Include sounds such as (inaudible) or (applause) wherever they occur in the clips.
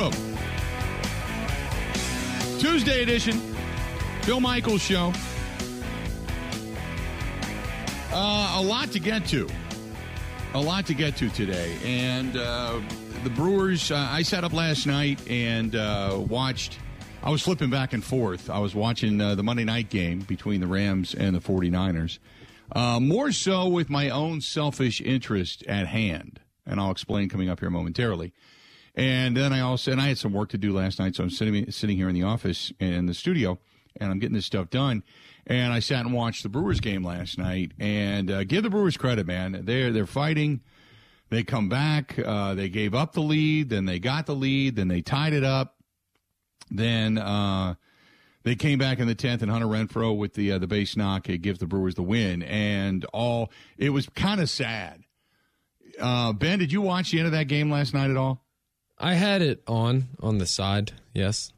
Welcome. Tuesday edition, Bill Michaels Show. Uh, a lot to get to. A lot to get to today. And uh, the Brewers, uh, I sat up last night and uh, watched. I was flipping back and forth. I was watching uh, the Monday night game between the Rams and the 49ers. Uh, more so with my own selfish interest at hand. And I'll explain coming up here momentarily. And then I also, and I had some work to do last night, so I'm sitting, sitting here in the office in the studio, and I'm getting this stuff done. And I sat and watched the Brewers game last night, and uh, give the Brewers credit, man. They're they're fighting. They come back. Uh, they gave up the lead, then they got the lead, then they tied it up. Then uh, they came back in the tenth, and Hunter Renfroe with the uh, the base knock it gives the Brewers the win. And all it was kind of sad. Uh, ben, did you watch the end of that game last night at all? I had it on on the side. Yes,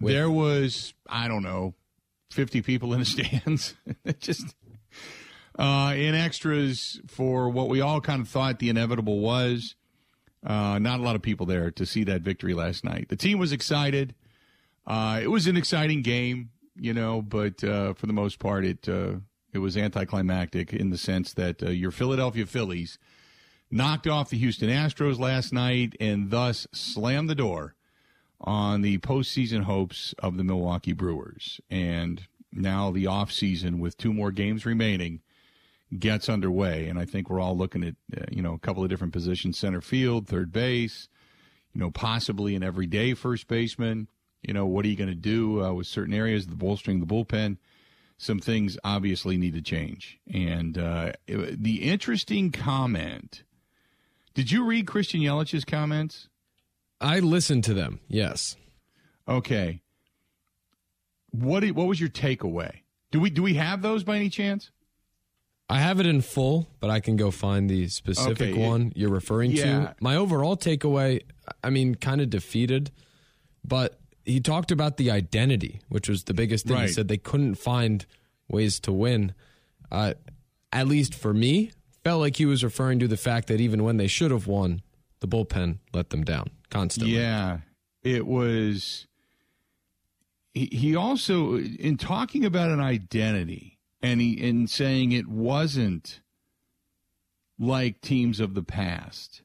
With- there was I don't know 50 people in the (laughs) stands. (laughs) just uh, in extras for what we all kind of thought the inevitable was. Uh, not a lot of people there to see that victory last night. The team was excited. Uh, it was an exciting game, you know, but uh, for the most part, it uh, it was anticlimactic in the sense that uh, your Philadelphia Phillies knocked off the Houston Astros last night and thus slammed the door on the postseason hopes of the Milwaukee Brewers. And now the offseason with two more games remaining gets underway. And I think we're all looking at, uh, you know, a couple of different positions center field, third base, you know, possibly an everyday first baseman. You know, what are you going to do uh, with certain areas, the bolstering the bullpen? Some things obviously need to change. And uh, the interesting comment did you read Christian Yelich's comments? I listened to them. Yes. Okay. What what was your takeaway? Do we do we have those by any chance? I have it in full, but I can go find the specific okay. one you're referring yeah. to. My overall takeaway, I mean, kind of defeated, but he talked about the identity, which was the biggest thing. Right. He said they couldn't find ways to win. Uh, at least for me, felt like he was referring to the fact that even when they should have won, the bullpen let them down constantly. Yeah, it was. He, also, in talking about an identity and he, in saying it wasn't like teams of the past,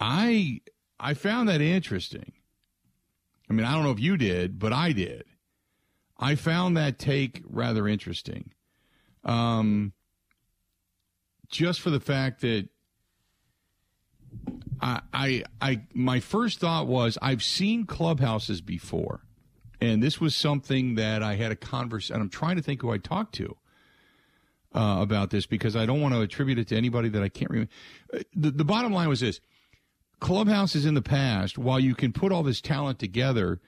I I found that interesting. I mean, I don't know if you did, but I did. I found that take rather interesting. Um, just for the fact that I, I, I, my first thought was I've seen clubhouses before, and this was something that I had a converse, and I'm trying to think who I talked to uh, about this because I don't want to attribute it to anybody that I can't remember. Uh, the, the bottom line was this: clubhouses in the past, while you can put all this talent together,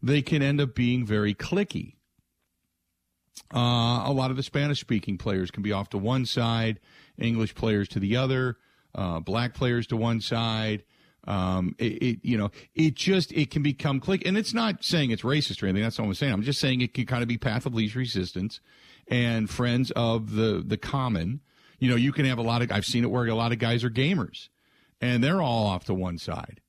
they can end up being very clicky. Uh, a lot of the Spanish speaking players can be off to one side, English players to the other, uh, black players to one side. Um, it, it, you know, it just, it can become click. And it's not saying it's racist or anything. That's what I'm saying. I'm just saying it can kind of be path of least resistance and friends of the, the common. You know, you can have a lot of, I've seen it where a lot of guys are gamers and they're all off to one side.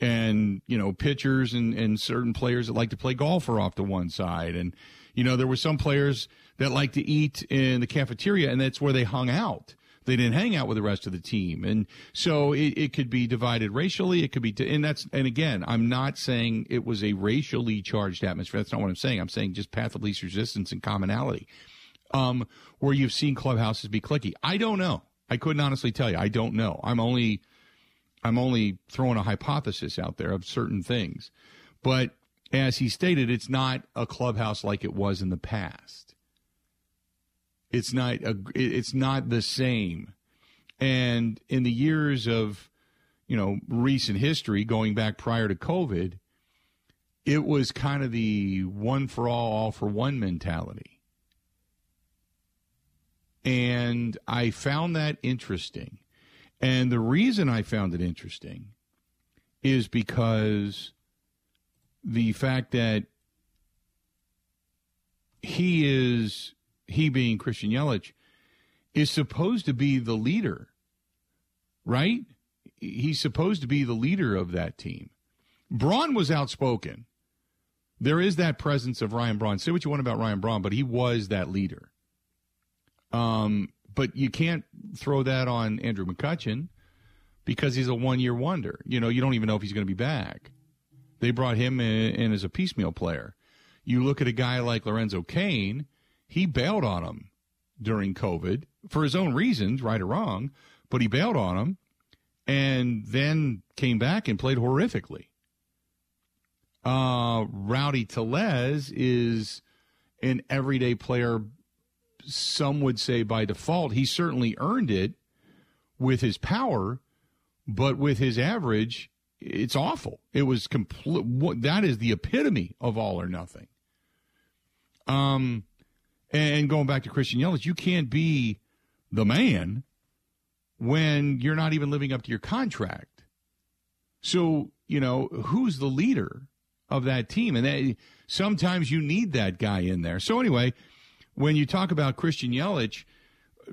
And, you know, pitchers and, and certain players that like to play golf are off to one side. And, you know, there were some players that liked to eat in the cafeteria, and that's where they hung out. They didn't hang out with the rest of the team, and so it, it could be divided racially. It could be, and that's and again, I'm not saying it was a racially charged atmosphere. That's not what I'm saying. I'm saying just path of least resistance and commonality. Um, where you've seen clubhouses be clicky. I don't know. I couldn't honestly tell you. I don't know. I'm only I'm only throwing a hypothesis out there of certain things. But as he stated, it's not a clubhouse like it was in the past. It's not a, it's not the same. And in the years of, you know, recent history going back prior to COVID, it was kind of the one for all, all for one mentality. And I found that interesting. And the reason I found it interesting is because the fact that he is he being Christian Yelich is supposed to be the leader, right? he's supposed to be the leader of that team. Braun was outspoken. There is that presence of Ryan Braun. Say what you want about Ryan Braun, but he was that leader. Um, but you can't throw that on Andrew McCutchen because he's a one year wonder. You know, you don't even know if he's going to be back. They brought him in, in, as a piecemeal player. You look at a guy like Lorenzo Cain, he bailed on him during COVID for his own reasons, right or wrong, but he bailed on him and then came back and played horrifically. Uh, Rowdy Tellez is an everyday player. Some would say by default. He certainly earned it with his power, but with his average, it's awful. It was complete. That is the epitome of all or nothing. Um, and going back to Christian Yelich, you can't be the man when you're not even living up to your contract. So, you know, who's the leader of that team? And that, sometimes you need that guy in there. So, anyway, when you talk about Christian Yelich,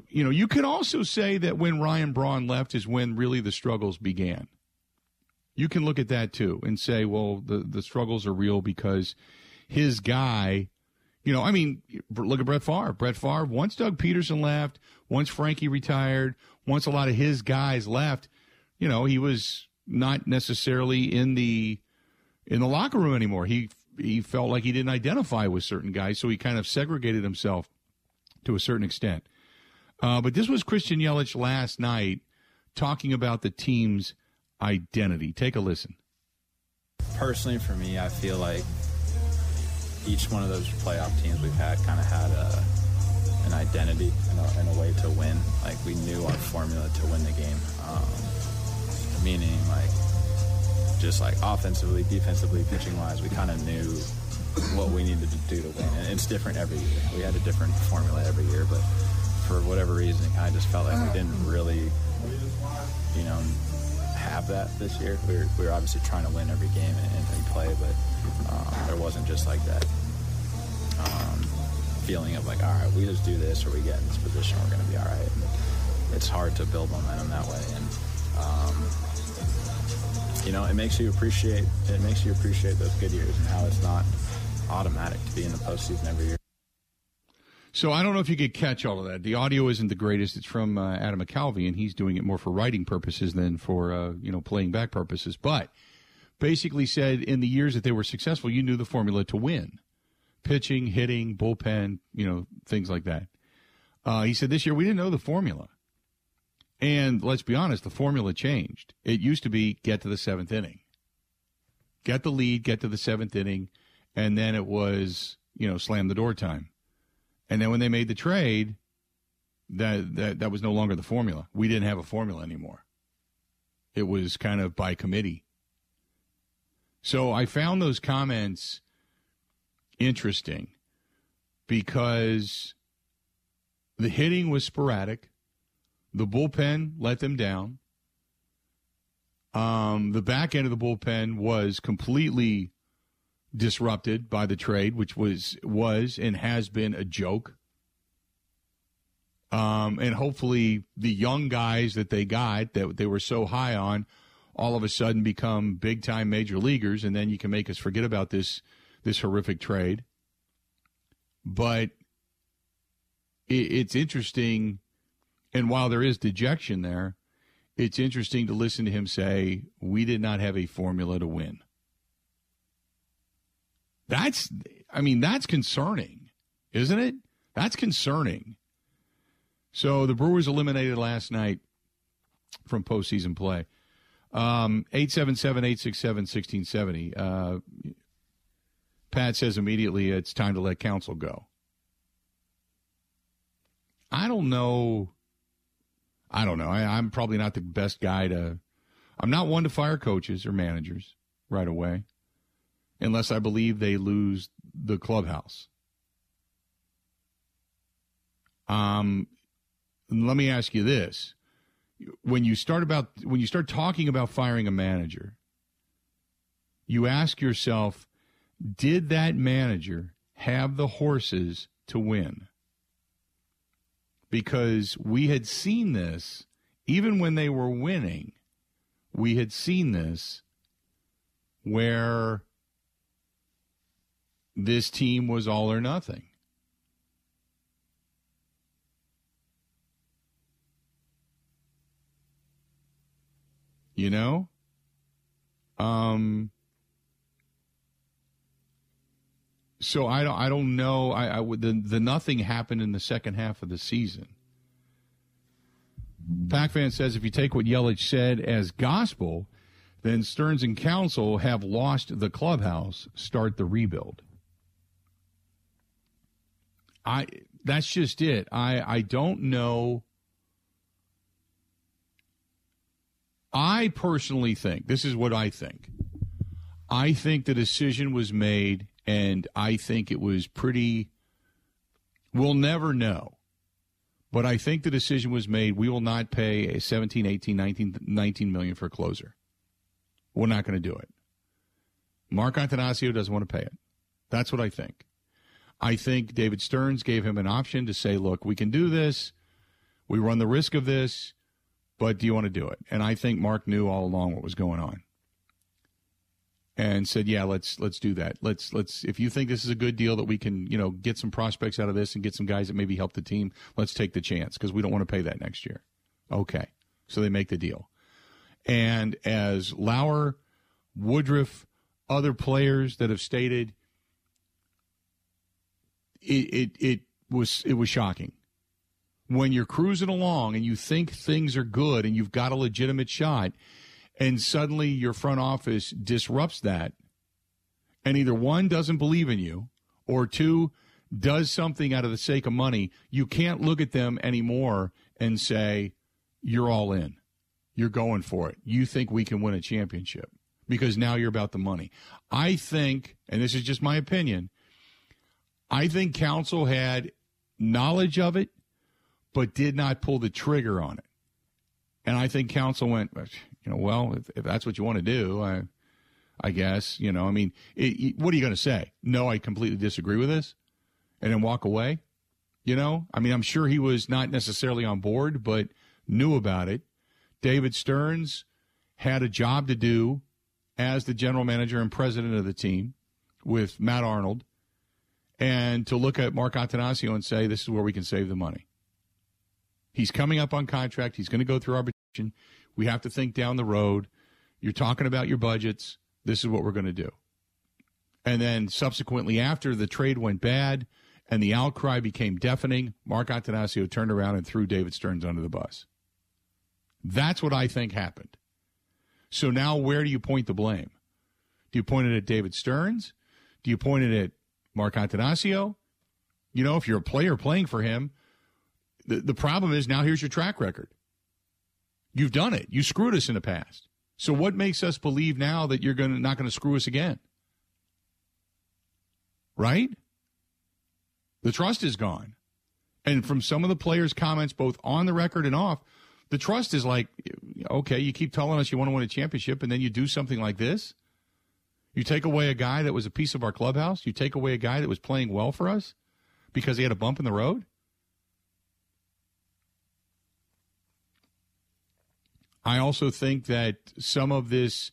you know, you could also say that when Ryan Braun left is when really the struggles began. You can look at that too and say, well, the, the struggles are real because his guy, you know, I mean, look at Brett Favre. Brett Favre, once Doug Pederson left, once Frankie retired, once a lot of his guys left, you know, he was not necessarily in the in the locker room anymore. He he felt like he didn't identify with certain guys, so he kind of segregated himself to a certain extent. Uh, but this was Christian Yelich last night talking about the team's identity. Take a listen. Personally, for me, I feel like each one of those playoff teams we've had kind of had a an identity and a, and a, way to win. Like we knew our formula to win the game, um, meaning like just like offensively, defensively, pitching wise, we kind of knew what we needed to do to win. And it's different every year. We had a different formula every year, but for whatever reason, I just felt like we didn't really, you know, have that this year. We were, we were obviously trying to win every game and, and play, but um, there wasn't just like that. Um, feeling of like, all right, we just do this or we get in this position, we're going to be all right. And it's hard to build momentum that way, and um, you know, it makes you appreciate it makes you appreciate those good years and how it's not automatic to be in the postseason every year. So I don't know if you could catch all of that. The audio isn't the greatest. It's from uh, Adam McCalvy, and he's doing it more for writing purposes than for uh, you know playing back purposes. But basically said in the years that they were successful, you knew the formula to win pitching, hitting, bullpen, you know, things like that. Uh, he said this year we didn't know the formula. And let's be honest, the formula changed. It used to be get to the seventh inning, get the lead, get to the seventh inning, and then it was, you know, slam the door time. And then when they made the trade, that, that, that was no longer the formula. We didn't have a formula anymore. It was kind of by committee. So I found those comments interesting because the hitting was sporadic. The bullpen let them down. Um, the back end of the bullpen was completely disrupted by the trade, which was was and has been a joke. Um, and hopefully, the young guys that they got that they were so high on, all of a sudden become big time major leaguers, and then you can make us forget about this this horrific trade. But it, it's interesting, and while there is dejection there, it's interesting to listen to him say, We did not have a formula to win. That's, I mean, that's concerning, isn't it? That's concerning. So the Brewers eliminated last night from postseason play. Um, 877 867 1670. Uh, Pat says immediately it's time to let Counsell go. I don't know. I don't know. I, am probably not the best guy to. I'm not one to fire coaches or managers right away, unless I believe they lose the clubhouse. Um, let me ask you this: when you start about when you start talking about firing a manager, you ask yourself did that manager have the horses to win? Because we had seen this even when they were winning we had seen this where this team was all or nothing. You know? Um so I don't I don't know I, I the the nothing happened in the second half of the season. Pac fan says if you take what Yelich said as gospel, then Stearns and Counsell have lost the clubhouse. Start the rebuild. I that's just it. I I don't know. I personally think this is what I think. I think the decision was made, and I think it was pretty. We'll never know. But I think the decision was made. We will not pay a 17, 18, 19, 19 million for a closer. We're not going to do it. Mark Attanasio doesn't want to pay it. That's what I think. I think David Stearns gave him an option to say, look, we can do this. We run the risk of this, but do you want to do it? And I think Mark knew all along what was going on. And said, "Yeah, let's let's do that. Let's let's if you think this is a good deal that we can, you know, get some prospects out of this and get some guys that maybe help the team, let's take the chance because we don't want to pay that next year." Okay. So they make the deal. And as Lauer, Woodruff, other players that have stated, it, it, it was it was shocking. When you're cruising along and you think things are good and you've got a legitimate shot, and suddenly your front office disrupts that, and either one doesn't believe in you, or two does something out of the sake of money, you can't look at them anymore and say, You're all in. You're going for it. You think we can win a championship because now you're about the money. I think, and this is just my opinion, I think Counsell had knowledge of it, but did not pull the trigger on it. And I think Counsell went, you know, well, if, if that's what you want to do, I, I guess, you know, I mean, it, it, what are you going to say? No, I completely disagree with this, and then walk away. You know, I mean, I'm sure he was not necessarily on board, but knew about it. David Stearns had a job to do as the general manager and president of the team with Matt Arnold, and to look at Mark Attanasio and say, this is where we can save the money. He's coming up on contract. He's going to go through arbitration. We have to think down the road. You're talking about your budgets. This is what we're going to do. And then subsequently, after the trade went bad and the outcry became deafening, Mark Attanasio turned around and threw David Stearns under the bus. That's what I think happened. So now, where do you point the blame? Do you point it at David Stearns? Do you point it at Mark Attanasio? You know, if you're a player playing for him, the, the problem is now here's your track record. You've done it. You screwed us in the past. So what makes us believe now that you're to not to screw us again? Right? The trust is gone. And from some of the players' comments, both on the record and off, the trust is like, okay, you keep telling us you want to win a championship, and then you do something like this. You take away a guy that was a piece of our clubhouse. You take away a guy that was playing well for us because he had a bump in the road. I also think that some of this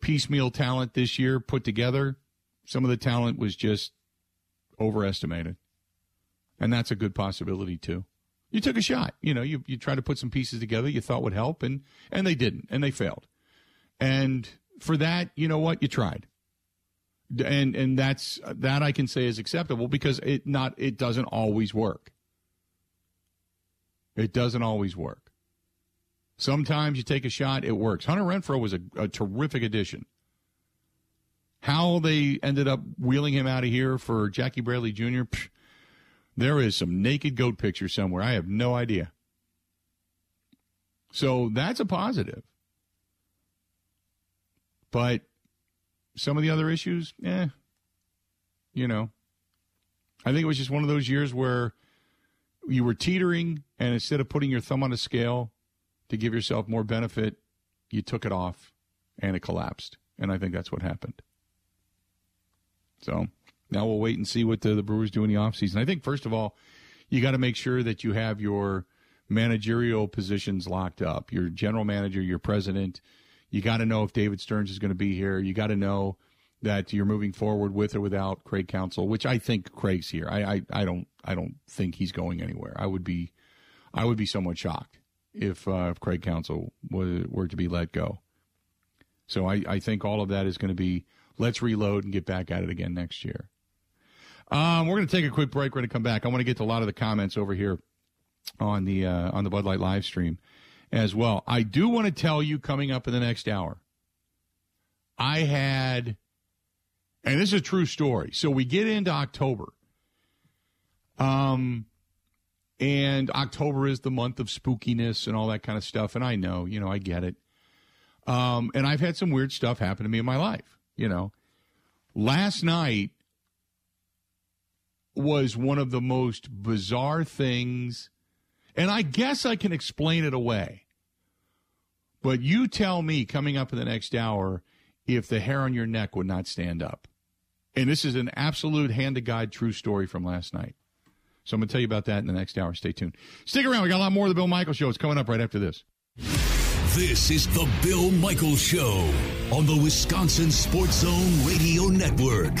piecemeal talent this year put together, some of the talent was just overestimated. And that's a good possibility, too. You took a shot. You know, you, you tried to put some pieces together you thought would help, and, and they didn't, and they failed. And for that, you know what? You tried. And and that's that I can say is acceptable because it not it doesn't always work. It doesn't always work. Sometimes you take a shot, it works. Hunter Renfroe was a, a terrific addition. How they ended up wheeling him out of here for Jackie Bradley Jr., psh, there is some naked goat picture somewhere. I have no idea. So that's a positive. But some of the other issues, eh, you know. I think it was just one of those years where you were teetering, and instead of putting your thumb on a scale to give yourself more benefit, you took it off and it collapsed. And I think that's what happened. So now we'll wait and see what the, the Brewers do in the offseason. I think, first of all, you got to make sure that you have your managerial positions locked up your general manager, your president. You got to know if David Stearns is going to be here. You got to know that you're moving forward with or without Craig Counsell, which I think Craig's here. I, I, I don't I don't think he's going anywhere. I would be I would be somewhat shocked if uh, if Craig Counsell were, were to be let go. So I, I think all of that is going to be let's reload and get back at it again next year. Um, we're going to take a quick break. We're going to come back. I want to get to a lot of the comments over here on the uh, on the Bud Light live stream as well. I do want to tell you coming up in the next hour. I had, and this is a true story. So we get into October. Um, and October is the month of spookiness and all that kind of stuff. And I know, you know, I get it. Um, and I've had some weird stuff happen to me in my life. You know, last night was one of the most bizarre things, and I guess I can explain it away. But you tell me coming up in the next hour if the hair on your neck would not stand up. And this is an absolute hand to God true story from last night. So I'm going to tell you about that in the next hour. Stay tuned. Stick around. We got a lot more of the Bill Michaels Show. It's coming up right after this. This is the Bill Michaels Show on the Wisconsin Sports Zone Radio Network.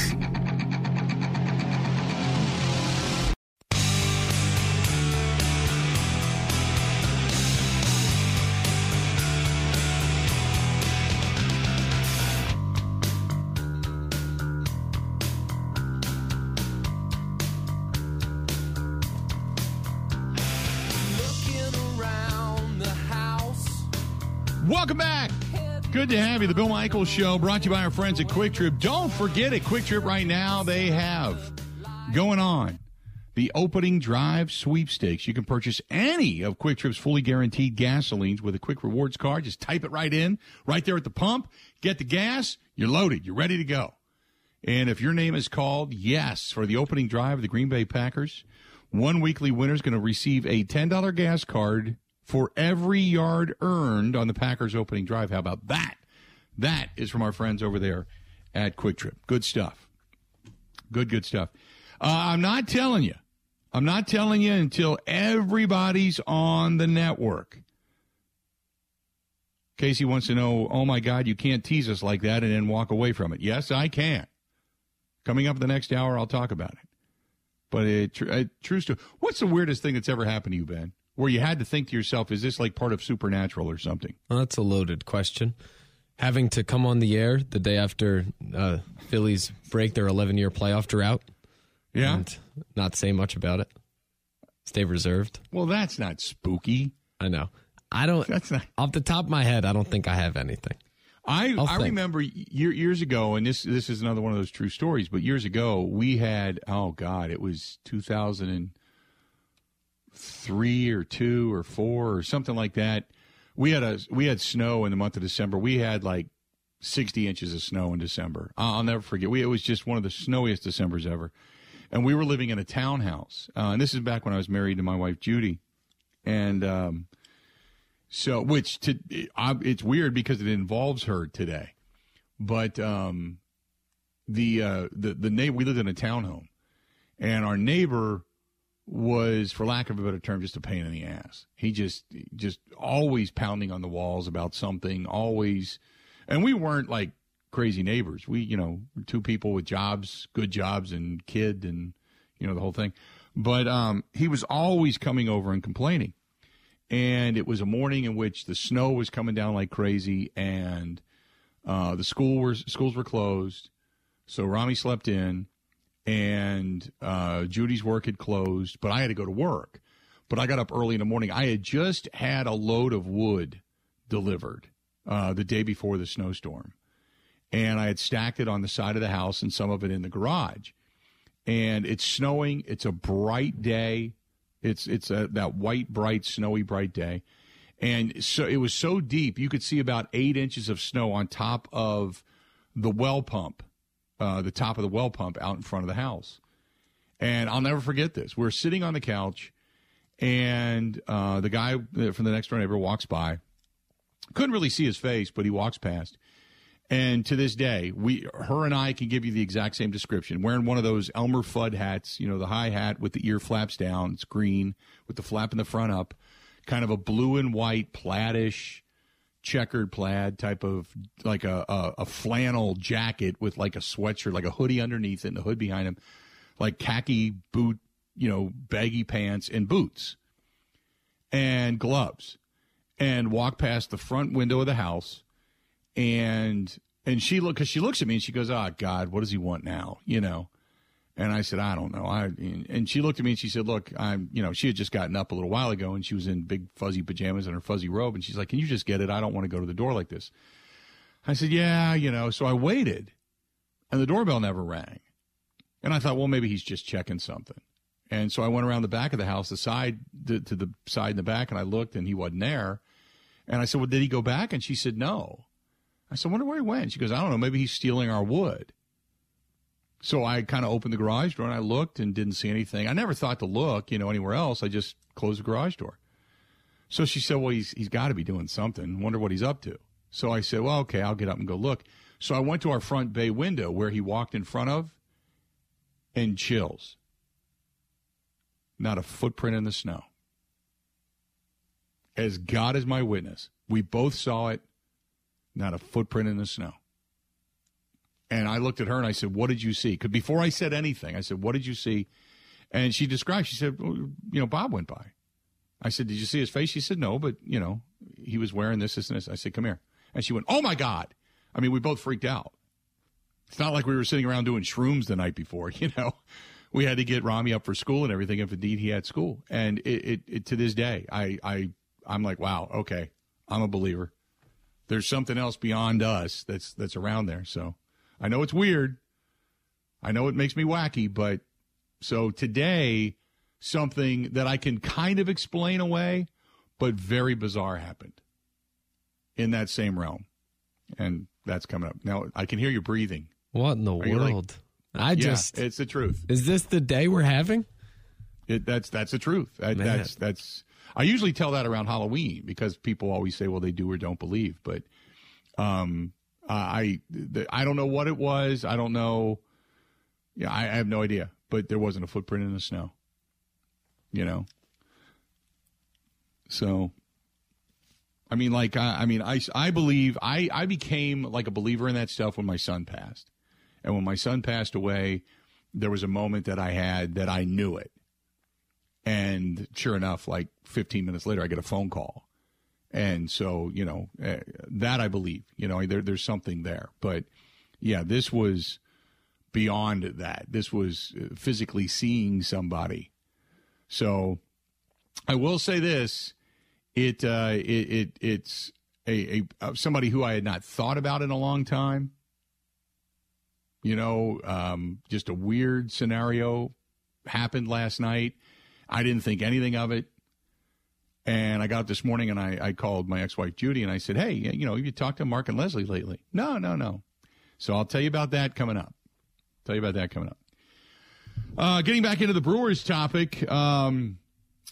Welcome back. Good to have you. The Bill Michaels Show brought to you by our friends at Kwik Trip. Don't forget at Kwik Trip right now, they have going on the opening drive sweepstakes. You can purchase any of Kwik Trip's fully guaranteed gasolines with a quick rewards card. Just type it right in, right there at the pump. Get the gas. You're loaded. You're ready to go. And if your name is called, yes, for the opening drive of the Green Bay Packers, one weekly winner is going to receive a $10 gas card for every yard earned on the Packers opening drive. How about that? That is from our friends over there at Kwik Trip. Good stuff. Good, good stuff. Uh, I'm not telling you. I'm not telling you until everybody's on the network. Casey wants to know, oh my God, you can't tease us like that and then walk away from it. Yes, I can. Coming up the next hour, I'll talk about it. But it, it true story. What's the weirdest thing that's ever happened to you, Ben? Where you had to think to yourself, is this like part of Supernatural or something? Well, that's a loaded question. Having to come on the air the day after uh, Phillies break their 11 year playoff drought. Yeah. And not say much about it. Stay reserved. Well, that's not spooky. I know. I don't. That's not. Off the top of my head, I don't think I have anything. I I remember year, years ago, and this this is another one of those true stories. But years ago, we had oh god, it was 2000 and three or two or four or something like that. We had a we had snow in the month of December. We had like sixty inches of snow in December. I'll never forget. We it was just one of the snowiest December's ever, and we were living in a townhouse. Uh, and this is back when I was married to my wife Judy, and um, so which to it's weird because it involves her today, but um, the uh, the the neighbor we lived in a townhome, and our neighbor was, for lack of a better term, just a pain in the ass. He just, just always pounding on the walls about something, always. And we weren't like crazy neighbors. We, you know, two people with jobs, good jobs, and kid, and you know the whole thing. But um, he was always coming over and complaining. And it was a morning in which the snow was coming down like crazy, and uh, the school was schools were closed. So Rami slept in and uh, Judy's work had closed, but I had to go to work. But I got up early in the morning. I had just had a load of wood delivered uh, the day before the snowstorm, and I had stacked it on the side of the house and some of it in the garage. And it's snowing. It's a bright day. It's it's a, that white, bright, snowy, bright day, and so it was so deep you could see about eight inches of snow on top of the well pump uh, the top of the well pump out in front of the house. And I'll never forget this. We're sitting on the couch, and uh, the guy from the next door neighbor walks by. Couldn't really see his face, but he walks past. And to this day, we, her and I can give you the exact same description. Wearing one of those Elmer Fudd hats, you know, the high hat with the ear flaps down. It's green with the flap in the front up, kind of a blue and white plaidish checkered plaid type of like a, a, a flannel jacket with like a sweatshirt, like a hoodie underneath it and a hood behind him, like khaki boot, you know, baggy pants and boots and gloves and walk past the front window of the house and and she look because she looks at me and she goes, "Oh God, what does he want now?" You know. And I said, I don't know. I and she looked at me and she said, Look, I'm you know she had just gotten up a little while ago and she was in big fuzzy pajamas and her fuzzy robe and she's like, Can you just get it? I don't want to go to the door like this. I said, Yeah, you know. So I waited, and the doorbell never rang, and I thought, well, maybe he's just checking something. And so I went around the back of the house, the side to, to the side in the back, and I looked, and he wasn't there. And I said, Well, did he go back? And she said, No. I said, I wonder where he went. She goes, I don't know. Maybe he's stealing our wood. So I kind of opened the garage door and I looked and didn't see anything. I never thought to look, you know, anywhere else. I just closed the garage door. So she said, Well, he's, he's got to be doing something. Wonder what he's up to. So I said, Well, okay, I'll get up and go look. So I went to our front bay window where he walked in front of and chills. Not a footprint in the snow. As God is my witness, we both saw it. Not a footprint in the snow. And I looked at her and I said, What did you see? Because before I said anything, I said, What did you see? And she described, she said, well, You know, Bob went by. I said, Did you see his face? She said, No, but, you know, he was wearing this, this, and this. I said, Come here. And she went, Oh my God. I mean, we both freaked out. It's not like we were sitting around doing shrooms the night before, (laughs) you know. We had to get Rami up for school and everything if indeed he had school. And it, it, it to this day, I, I, I'm like, wow, okay, I'm a believer. There's something else beyond us that's that's around there. So I know it's weird. I know it makes me wacky, but so today, something that I can kind of explain away, but very bizarre happened in that same realm. And that's coming up. Now, I can hear you breathing. What in the Are world? Like, I just. Yeah, it's the truth. Is this the day we're having? It, that's that's the truth. That, that's that's. I usually tell that around Halloween because people always say, "Well, they do or don't believe." But um, uh, I the, I don't know what it was. I don't know. Yeah, I, I have no idea. But there wasn't a footprint in the snow. You know. So. I mean, like I, I mean, I I believe I I became like a believer in that stuff when my son passed, and when my son passed away, there was a moment that I had that I knew it. And sure enough, like 15 minutes later, I get a phone call and so, you know, uh, that I believe, you know, there, there's something there. But yeah, this was beyond that. This was uh, physically seeing somebody. So I will say this it, uh, it, it it's a, a uh, somebody who I had not thought about in a long time. You know, um, just a weird scenario happened last night. I didn't think anything of it. And I got this morning and I, I called my ex wife Judy and I said, Hey, you know, you talked to Mark and Leslie lately? No, no, no. So I'll tell you about that coming up. Tell you about that coming up. Uh, getting back into the Brewers topic. Um,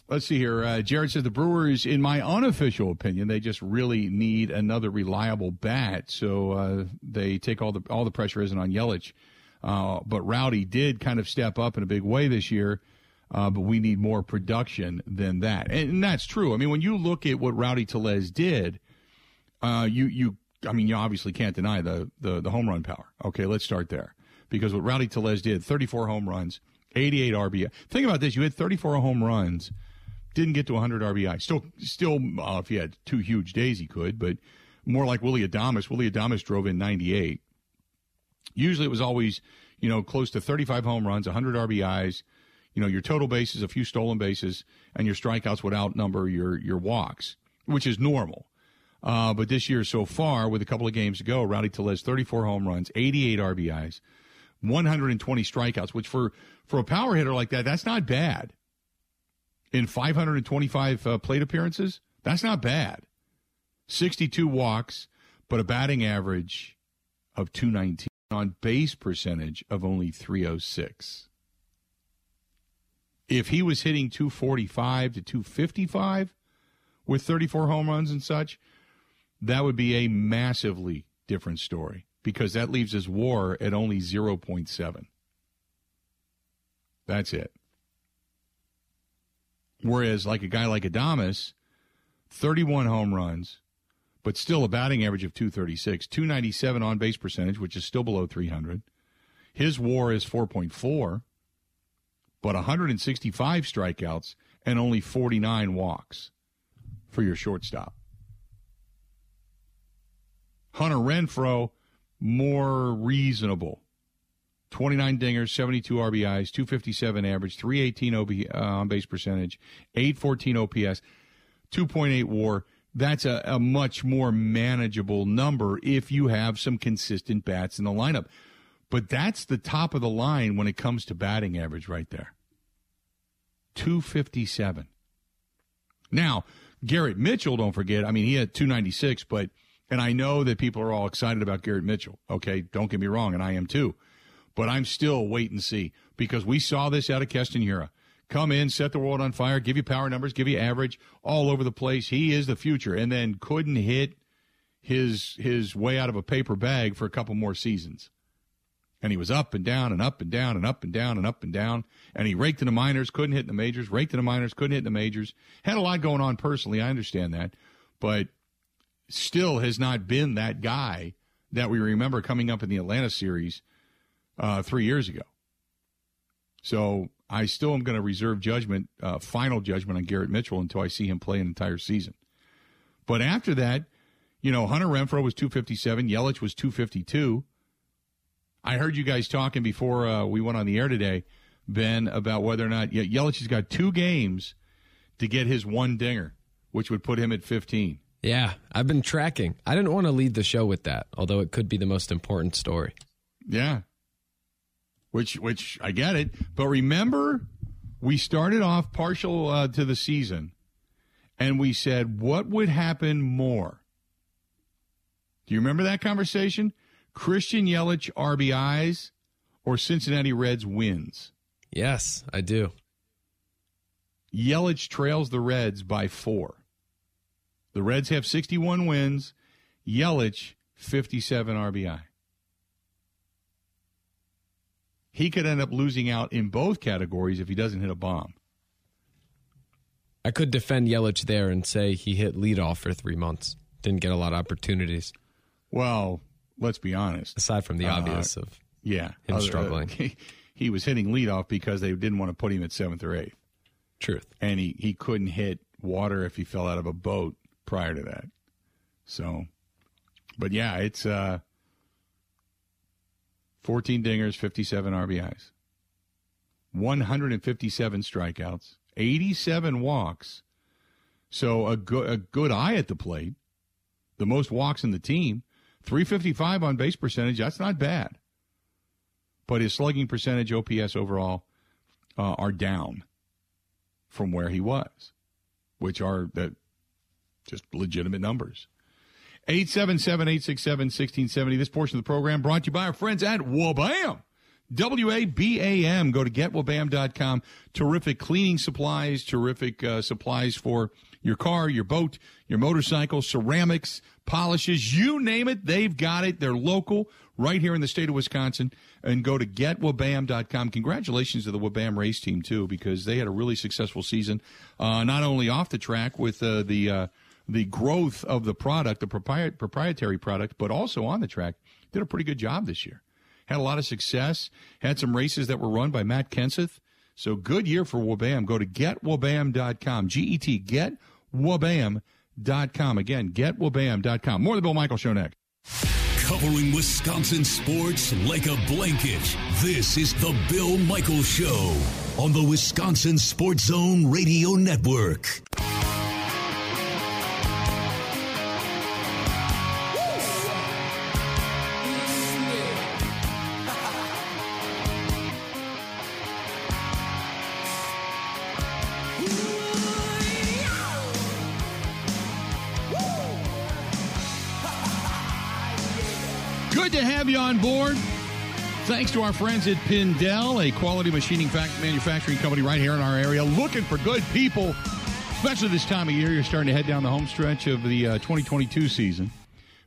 let's see here. Uh, Jared said the Brewers, in my unofficial opinion, they just really need another reliable bat. So uh, they take all the all the pressure isn't on Yelich. Uh, but Rowdy did kind of step up in a big way this year uh, but we need more production than that. And, and, that's true. I mean, when you look at what Rowdy Tellez did, uh, you you I mean, you obviously can't deny the, the the home run power. Okay, let's start there because what Rowdy Tellez did, 34 home runs, 88 RBI. Think about this: you had 34 home runs, didn't get to 100 RBI. Still, still, uh, if he had two huge days, he could, but more like Willie Adames. Willie Adames drove in 98. Usually, it was always you know close to 35 home runs, 100 RBIs you know, your total bases, a few stolen bases, and your strikeouts would outnumber your your walks, which is normal. Uh, but this year so far, with a couple of games to go, Rowdy Tellez 34 home runs, 88 RBIs, 120 strikeouts, which for for a power hitter like that, that's not bad. In 525 uh, plate appearances, that's not bad. 62 walks, but a batting average of 219 on base percentage of only 306 if he was hitting 245 to 255 with 34 home runs and such, that would be a massively different story because that leaves his war at only 0.7. That's it. Whereas, like a guy like Adames, 31 home runs, but still a batting average of 236, 297 on base percentage, which is still below 300. His WAR is 4.4, but 165 strikeouts and only 49 walks for your shortstop. Hunter Renfroe, more reasonable. 29 dingers, 72 RBIs, 257 average, 318 OB, uh, on base percentage, 814 OPS, 2.8 WAR. That's a, a much more manageable number if you have some consistent bats in the lineup. But that's the top of the line when it comes to batting average right there. 257. Now, Garrett Mitchell, don't forget, I mean, he had 296, but, and I know that people are all excited about Garrett Mitchell. Okay. Don't get me wrong. And I am too. But I'm still wait and see because we saw this out of Keston. Come in, set the world on fire, give you power numbers, give you average all over the place. He is the future. And then couldn't hit his, his way out of a paper bag for a couple more seasons and he was up and down and up and down and up and down and up and down. And he raked in the minors, couldn't hit in the majors, raked in the minors, couldn't hit in the majors. Had a lot going on personally. I understand that. But still has not been that guy that we remember coming up in the Atlanta series uh, three years ago. So I still am going to reserve judgment, uh, final judgment on Garrett Mitchell until I see him play an entire season. But after that, you know, Hunter Renfroe was 257, Yelich was 252. I heard you guys talking before uh, we went on the air today, Ben, about whether or not yeah, Yelich has got two games to get his one dinger, which would put him at 15. Yeah, I've been tracking. I didn't want to lead the show with that, although it could be the most important story. Yeah. Which which I get it, but remember we started off partial uh, to the season and we said what would happen more? Do you remember that conversation? Christian Yelich RBIs or Cincinnati Reds wins? Yes, I do. Yelich trails the Reds by four. The Reds have 61 wins, Yelich 57 RBI. He could end up losing out in both categories if he doesn't hit a bomb. I could defend Yelich there and say he hit leadoff for three months. Didn't get a lot of opportunities. Well, let's be honest. Aside from the uh, obvious uh, of yeah him other, struggling, uh, (laughs) he, he, was hitting leadoff because they didn't want to put him at seventh or eighth. Truth, and he he couldn't hit water if he fell out of a boat prior to that. So, but yeah, it's uh, 14 dingers, 57 RBIs, 157 strikeouts, 87 walks. So a good a good eye at the plate, the most walks in the team. 355 on base percentage, that's not bad. But his slugging percentage, OPS overall, uh, are down from where he was, which are that just legitimate numbers. 877 867 1670. This portion of the program brought to you by our friends at Wabam. W A B A M. Go to getwabam.com. Terrific cleaning supplies, terrific uh, supplies for your car, your boat, your motorcycle, ceramics, polishes, you name it, they've got it. They're local right here in the state of Wisconsin. And go to getwabam.com. Congratulations to the Wabam race team, too, because they had a really successful season, uh, not only off the track with uh, the. Uh, the growth of the product, the propri- proprietary product, but also on the track, did a pretty good job this year. Had a lot of success. Had some races that were run by Matt Kenseth. So good year for Wabam. Go to getwabam.com. G E T, get getwabam.com. Again, getwabam.com. More of the Bill Michael Show next. Covering Wisconsin sports like a blanket. This is the Bill Michael Show on the Wisconsin Sports Zone Radio Network. On board. Thanks to our friends at Pindel, a quality machining manufacturing company right here in our area, looking for good people, especially this time of year. You're starting to head down the home stretch of the uh, 2022 season.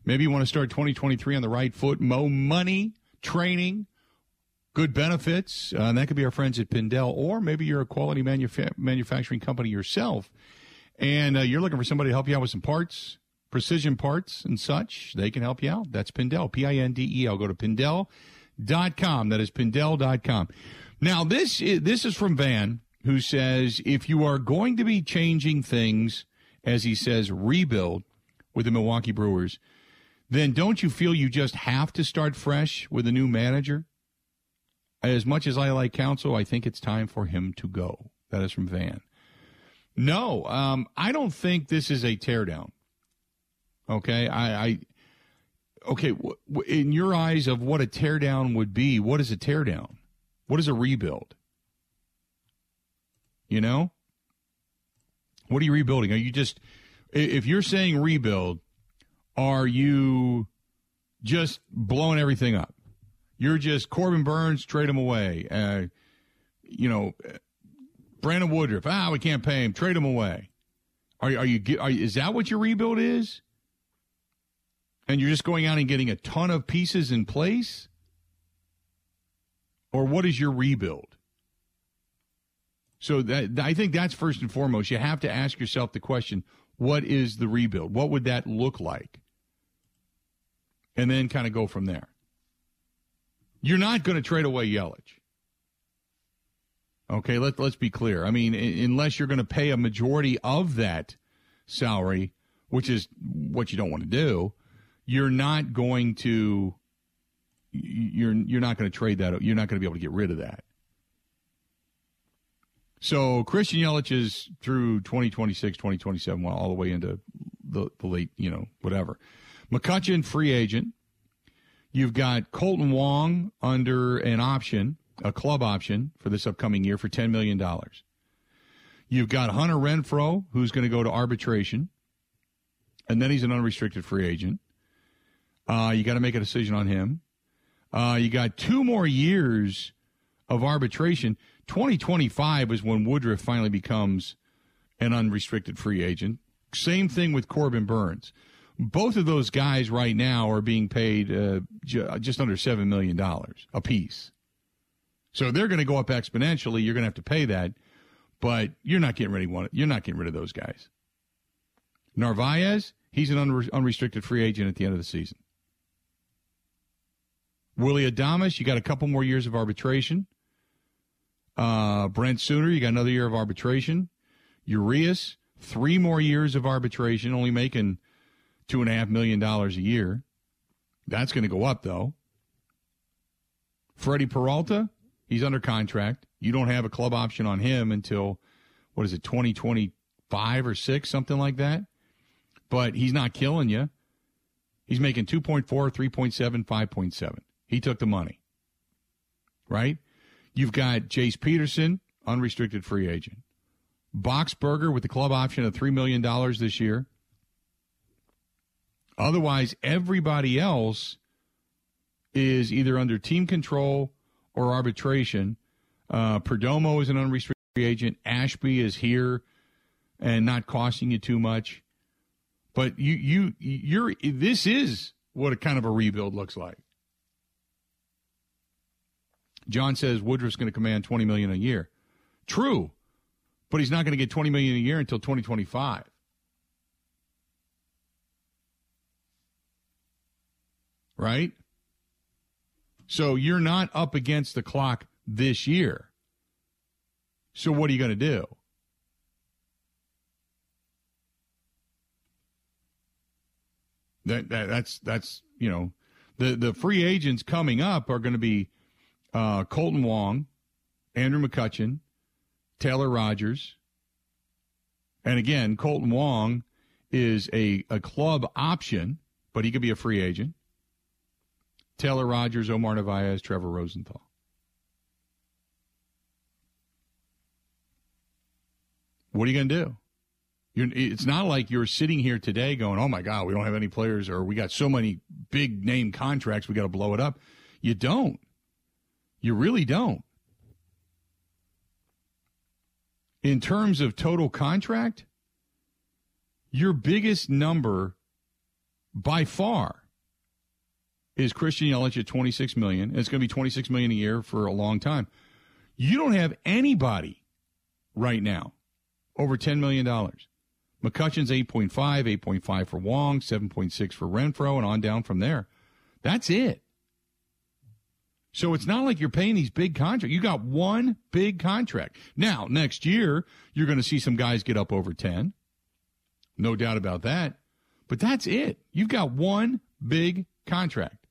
Maybe you want to start 2023 on the right foot. Mo money, training, good benefits. Uh, and that could be our friends at Pindel, or maybe you're a quality manufa- manufacturing company yourself, and uh, you're looking for somebody to help you out with some parts, precision parts and such, they can help you out. That's Pindel, P I N D E L. Go to Pindel.com. That is Pindel.com. Now, this is, this is from Van, who says if you are going to be changing things, as he says, rebuild with the Milwaukee Brewers, then don't you feel you just have to start fresh with a new manager? As much as I like Counsell, I think it's time for him to go. That is from Van. No, um, I don't think this is a teardown. Okay, I, I okay. In your eyes, of what a teardown would be, what is a teardown? What is a rebuild? You know, what are you rebuilding? Are you just if you're saying rebuild, are you just blowing everything up? You're just Corbin Burnes, trade him away. Uh, you know, Brandon Woodruff. Ah, we can't pay him. Trade him away. Are, are you? Are, is that what your rebuild is? And you're just going out and getting a ton of pieces in place, or what is your rebuild? So that I think that's first and foremost. You have to ask yourself the question: What is the rebuild? What would that look like? And then kind of go from there. You're not going to trade away Yelich. Okay, let, let's be clear. I mean, unless you're going to pay a majority of that salary, which is what you don't want to do, you're not going to you're you're not going to trade that. You're not going to be able to get rid of that. So Christian Yelich is through 2026, 2027, well, all the way into the, the late, you know, whatever. McCutchen, free agent. You've got Kolten Wong under an option a club option for this upcoming year for $10 million. You've got Hunter Renfroe, who's going to go to arbitration, and then he's an unrestricted free agent. Uh, you got to make a decision on him. Uh, you got two more years of arbitration. 2025 is when Woodruff finally becomes an unrestricted free agent. Same thing with Corbin Burnes. Both of those guys right now are being paid uh, j- just under $7 million a piece. So they're going to go up exponentially. You're going to have to pay that, but you're not getting rid of one. You're not getting rid of those guys. Narvaez, he's an unre- unrestricted free agent at the end of the season. Willy Adames, you got a couple more years of arbitration. Uh, Brent Suter, you got another year of arbitration. Urias, three more years of arbitration, only making two and a half million dollars a year. That's going to go up though. Freddie Peralta, He's under contract. You don't have a club option on him until what is it, 2025 or 6, something like that. But he's not killing you. He's making 2.4, 3.7, 5.7. He took the money. Right? You've got Jace Peterson, unrestricted free agent. Boxberger with the club option of $3 million this year. Otherwise, everybody else is either under team control or arbitration. Uh, Perdomo is an unrestricted free agent. Ashby is here and not costing you too much. But you you you're this is what a kind of a rebuild looks like. John says Woodruff's going to command 20 million a year. True. But he's not going to get 20 million a year until 2025. Right? So you're not up against the clock this year. So what are you going to do? That, that that's that's you know the the free agents coming up are going to be uh, Kolten Wong, Andrew McCutchen, Taylor Rogers, and again Kolten Wong is a a club option, but he could be a free agent. Taylor Rogers, Omar Narvaez, Trevor Rosenthal. What are you going to do? You're, it's not like you're sitting here today going, "Oh my God, we don't have any players," or "We got so many big name contracts, we got to blow it up." You don't. You really don't. In terms of total contract, your biggest number by far is Christian Yelich at 26 million. It's going to be 26 million a year for a long time. You don't have anybody right now over 10 million dollars. McCutchen's 8.5, 8.5 for Wong, 7.6 for Renfroe, and on down from there. That's it. So it's not like you're paying these big contracts. You got one big contract. Now, next year, you're going to see some guys get up over 10. No doubt about that. But that's it. You've got one big contract.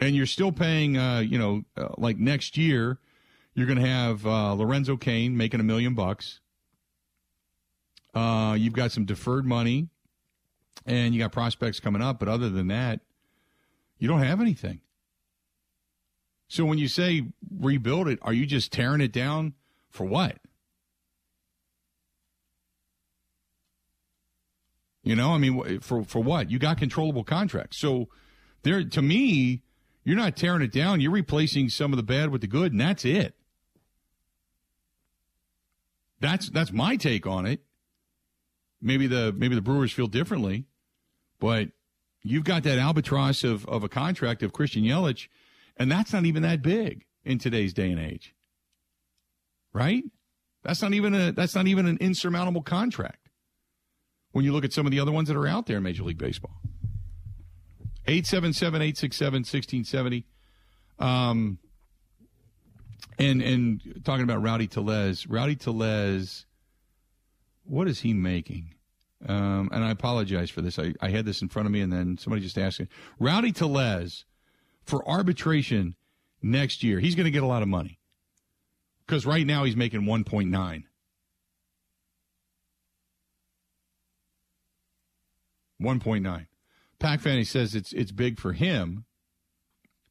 And you're still paying, uh, you know, uh, like next year, you're going to have uh, Lorenzo Cain making a million bucks. Uh, you've got some deferred money and you got prospects coming up. But other than that, you don't have anything. So when you say rebuild it, are you just tearing it down for what? You know, I mean, for for what? You got controllable contracts. So there, to me, you're not tearing it down. You're replacing some of the bad with the good, and that's it. That's that's my take on it. Maybe the maybe the Brewers feel differently. But you've got that albatross of, of a contract of Christian Yelich, and that's not even that big in today's day and age. Right? That's not even a that's not even an insurmountable contract. When you look at some of the other ones that are out there in Major League Baseball. 877-867-1670. Um and and talking about Rowdy Tellez, Rowdy Tellez, what is he making? Um, and I apologize for this. I, I had this in front of me, and then somebody just asked me. Rowdy Tellez for arbitration next year. He's going to get a lot of money because right now he's making 1.9. 1.9. Pac Fanny says it's it's big for him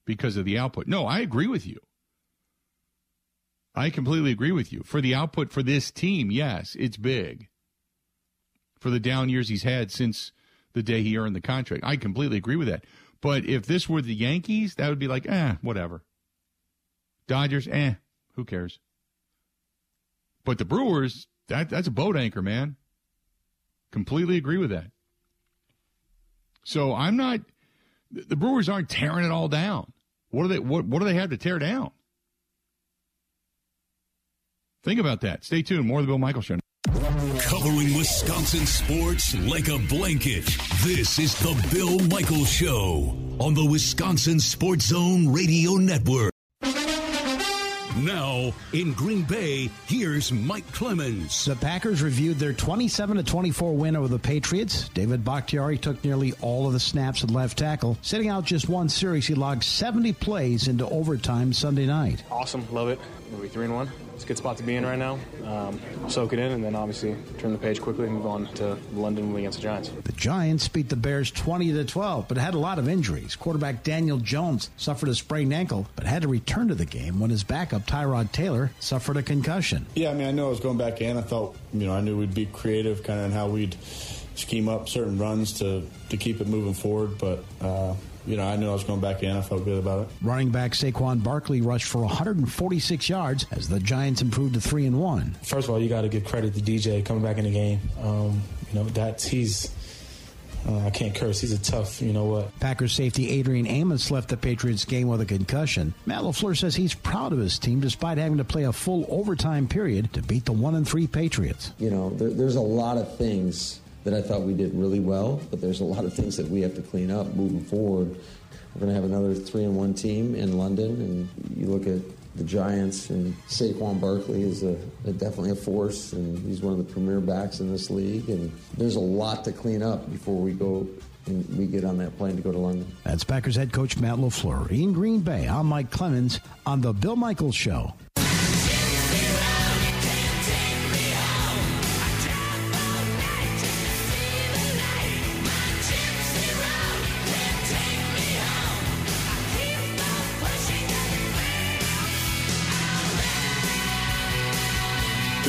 because of the output. No, I agree with you. I completely agree with you. For the output for this team, yes, it's big for the down years he's had since the day he earned the contract. I completely agree with that. But if this were the Yankees, that would be like, eh, whatever. Dodgers, eh, who cares? But the Brewers, that that's a boat anchor, man. Completely agree with that. So I'm not. The Brewers aren't tearing it all down. What do they? What What do they have to tear down? Think about that. Stay tuned. More of the Bill Michael Show. Covering Wisconsin sports like a blanket. This is the Bill Michael Show on the Wisconsin Sports Zone Radio Network. Now, in Green Bay, here's Mike Clemens. The Packers reviewed their 27 24 win over the Patriots. David Bakhtiari took nearly all of the snaps at left tackle. Sitting out just one series, he logged 70 plays into overtime Sunday night. Awesome. Love it. Are we 3 and 1? it's a good spot to be in right now. Um, soak it in, and then obviously turn the page quickly and move on to London against the Giants. The Giants beat the Bears 20 to 12, but had a lot of injuries. Quarterback Daniel Jones suffered a sprained ankle, but had to return to the game when his backup Tyrod Taylor suffered a concussion. Yeah, I mean, I know I was going back in. I thought, you know, I knew we'd be creative, kind of in how we'd scheme up certain runs to to keep it moving forward, but. Uh, you know, I knew I was going back in. I felt good about it. Running back Saquon Barkley rushed for 146 yards as the Giants improved to three and one. First of all, you got to give credit to DJ coming back in the game. Um, you know, that's he's. Uh, I can't curse. He's a tough, you know what. Packers safety Adrian Amos left the Patriots game with a concussion. Matt LaFleur says he's proud of his team despite having to play a full overtime period to beat the one and three Patriots. You know, there, there's a lot of things that I thought we did really well, but there's a lot of things that we have to clean up moving forward. We're going to have another three and one team in London, and you look at the Giants, and Saquon Barkley is a, a, definitely a force, and he's one of the premier backs in this league. And there's a lot to clean up before we go and we get on that plane to go to London. That's Packers head coach Matt LaFleur in Green Bay. I'm Mike Clemens on the Bill Michaels Show.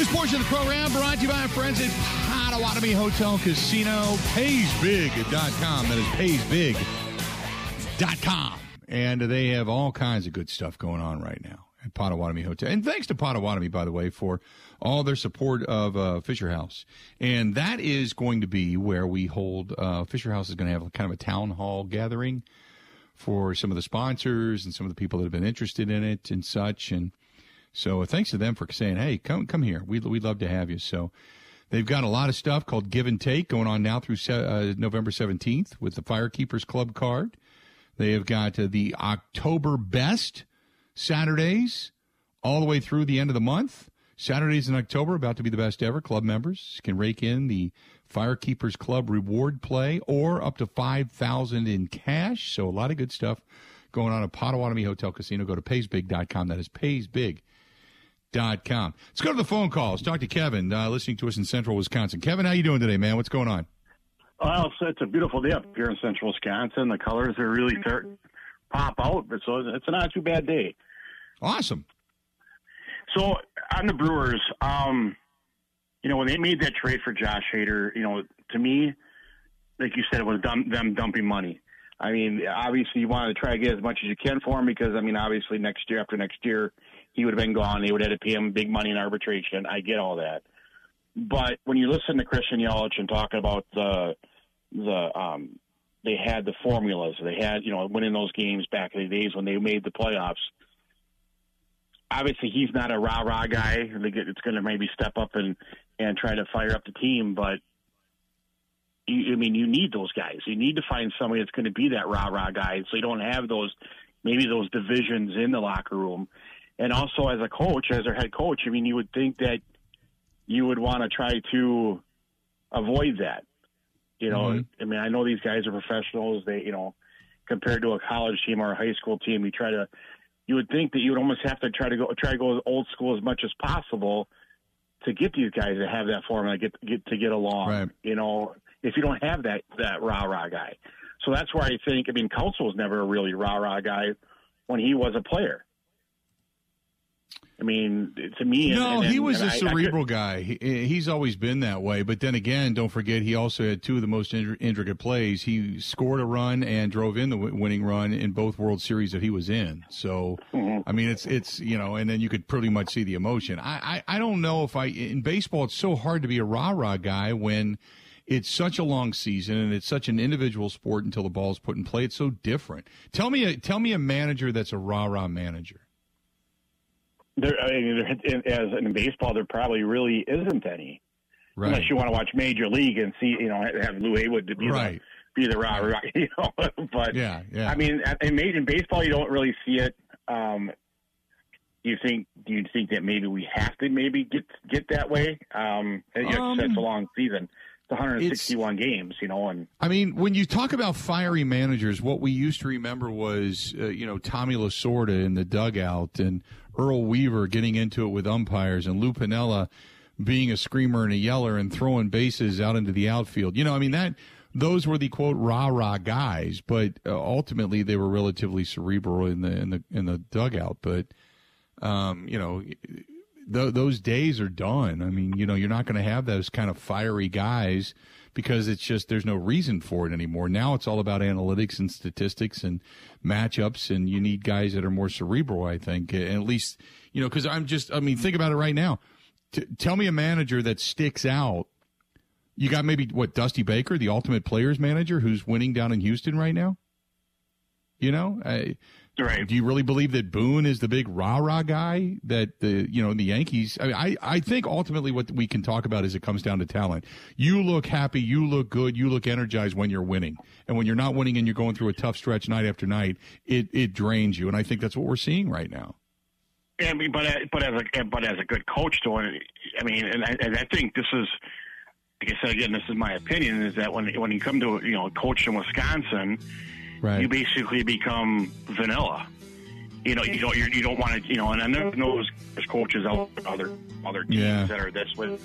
Portion of the program brought to you by our friends at Potawatomi Hotel Casino, paysbig.com. That is paysbig.com. And they have all kinds of good stuff going on right now at Potawatomi Hotel. And thanks to Potawatomi, by the way, for all their support of uh, Fisher House. And that is going to be where we hold, uh, Fisher House is going to have kind of a town hall gathering for some of the sponsors and some of the people that have been interested in it and such. And So uh, thanks to them for saying, "Hey, come come here. We we'd love to have you." So they've got a lot of stuff called Give and Take going on now through uh, November seventeenth with the Firekeepers Club card. They have got uh, the October Best Saturdays all the way through the end of the month. Saturdays in October about to be the best ever. Club members can rake in the Firekeepers Club reward play or up to 5000 in cash. So a lot of good stuff going on at Potawatomi Hotel Casino. Go to paysbig.com. That is paysbig.com. Let's go to the phone calls. Talk to Kevin, uh, listening to us in central Wisconsin. Kevin, how you doing today, man? What's going on? Well, it's a beautiful day up here in central Wisconsin. The colors are really pop out, but so it's not too bad day. Awesome. So on the Brewers, um, you know, when they made that trade for Josh Hader, you know, to me, like you said, it was dumb, them dumping money. I mean, obviously, you wanted to try to get as much as you can for him because, I mean, obviously, next year after next year, he would have been gone. They would have had to pay him big money in arbitration. I get all that, but when you listen to Christian Yelich and talking about the the um, they had the formulas, they had you know winning those games back in the days when they made the playoffs obviously he's not a rah rah guy. It's going to maybe step up and and try to fire up the team, but you, I mean, you need those guys. You need to find somebody that's going to be that rah rah guy, so you don't have those maybe those divisions in the locker room. And also, as a coach, as their head coach, I mean, you would think that you would want to try to avoid that. You know, mm-hmm. I mean, I know these guys are professionals. They, you know, compared to a college team or a high school team, you try to you would think that you would almost have to try to go try to go old school as much as possible to get these guys to have that formula, get get to get along. Right. You know, if you don't have that that rah rah guy, so that's where I think. I mean, Counsell was never a really rah rah guy when he was a player. I mean, to me, no, and, and, he was a cerebral could, guy. He, he's always been that way. But then again, don't forget, he also had two of the most intricate plays. He scored a run and drove in the winning run in both World Series that he was in. So, mm-hmm. I mean, it's it's you know, and then you could pretty much see the emotion. I, I I don't know if I in baseball, it's so hard to be a rah rah guy when it's such a long season and it's such an individual sport until the ball is put in play. It's so different. Tell me a tell me a manager that's a rah rah manager. There, I mean, as in baseball, there probably really isn't any, right. unless you want to watch Major League and see, you know, have Lou Haywood to be right. the be the rah rah, (laughs) you know. but yeah, yeah. I mean, in, in baseball, you don't really see it. Um, you think? Do you think that maybe we have to maybe get get that way? Um, um it's a long season. It's 161 it's, games, you know, and I mean, when you talk about fiery managers, what we used to remember was, uh, you know, Tommy Lasorda in the dugout and Earl Weaver getting into it with umpires and Lou Piniella being a screamer and a yeller and throwing bases out into the outfield. You know, I mean that those were the quote rah rah guys, but uh, ultimately they were relatively cerebral in the in the in the dugout. But um, you know, th- those days are done. I mean, you know, you're not going to have those kind of fiery guys because it's just there's no reason for it anymore. Now it's all about analytics and statistics and matchups, and you need guys that are more cerebral. I think, and at least you know, because I'm just I mean, think about it right now. T- tell me a manager that sticks out. You got maybe what Dusty Baker, the ultimate players manager, who's winning down in Houston right now. You know, I, Right. Do you really believe that Boone is the big rah rah guy that the you know the Yankees? I mean, I I think ultimately what we can talk about is it comes down to talent. You look happy, you look good, you look energized when you're winning, and when you're not winning and you're going through a tough stretch night after night, it it drains you. And I think that's what we're seeing right now. I mean, but but as a but as a good coach, though, I mean, and I, and I think this is like I said again, this is my opinion, is that when when you come to you know coach in Wisconsin right. you basically become vanilla. You know, you don't you don't want to, you know, and I know those coaches out other other teams yeah. that are this way.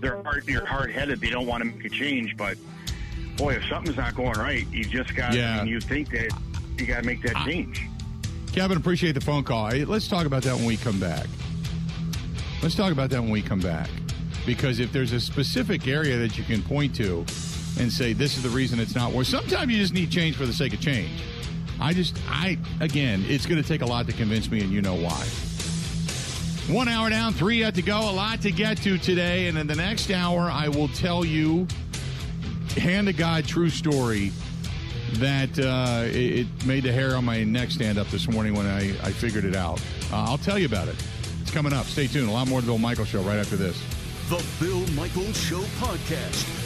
They're hard, they're hard headed. They don't want to make a change, but boy, if something's not going right, you just got. Yeah. And you think that you got to make that change. Kevin, appreciate the phone call. Let's talk about that when we come back. Let's talk about that when we come back, because if there's a specific area that you can point to and say this is the reason it's not working. Sometimes you just need change for the sake of change. I just, I again, it's going to take a lot to convince me, and you know why. One hour down, three yet to go. A lot to get to today, and in the next hour, I will tell you, hand to God, true story that uh, it, it, made the hair on my neck stand up this morning when I, I figured it out. Uh, I'll tell you about it It's coming up. Stay tuned. A lot more of the Bill Michael Show right after this. The Bill Michael Show podcast.